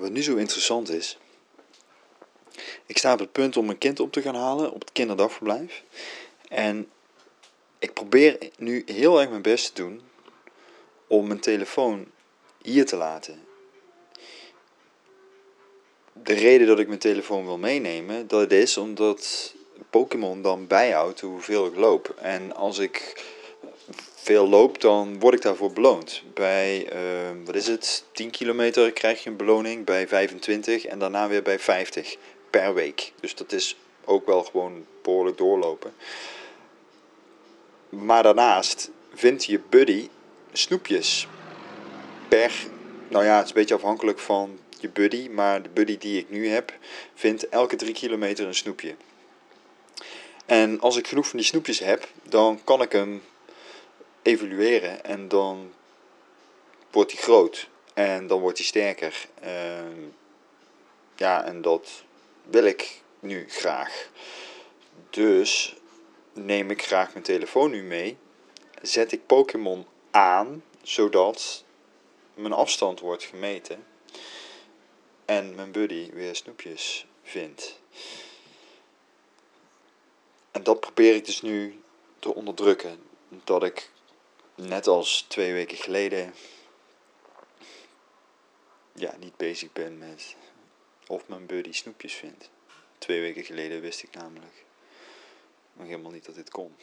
Wat nu zo interessant is. Ik sta op het punt om mijn kind op te gaan halen op het kinderdagverblijf. En ik probeer nu heel erg mijn best te doen om mijn telefoon hier te laten. De reden dat ik mijn telefoon wil meenemen, dat is omdat Pokémon dan bijhoudt hoeveel ik loop. En als ik veel loop, dan word ik daarvoor beloond. Bij, uh, wat is het, 10 kilometer krijg je een beloning, bij 25 en daarna weer bij 50 per week. Dus dat is ook wel gewoon behoorlijk doorlopen. Maar daarnaast vindt je buddy snoepjes per, nou ja, het is een beetje afhankelijk van je buddy, maar de buddy die ik nu heb, vindt elke drie kilometer een snoepje. En als ik genoeg van die snoepjes heb, dan kan ik hem evalueren en dan wordt hij groot en dan wordt hij sterker. Uh, ja, en dat wil ik nu graag. Dus neem ik graag mijn telefoon nu mee, zet ik Pokémon aan, zodat mijn afstand wordt gemeten en mijn buddy weer snoepjes vindt. En dat probeer ik dus nu te onderdrukken. Dat ik net als twee weken geleden ja, niet bezig ben met of mijn buddy snoepjes vindt. Twee weken geleden wist ik namelijk nog helemaal niet dat dit kon.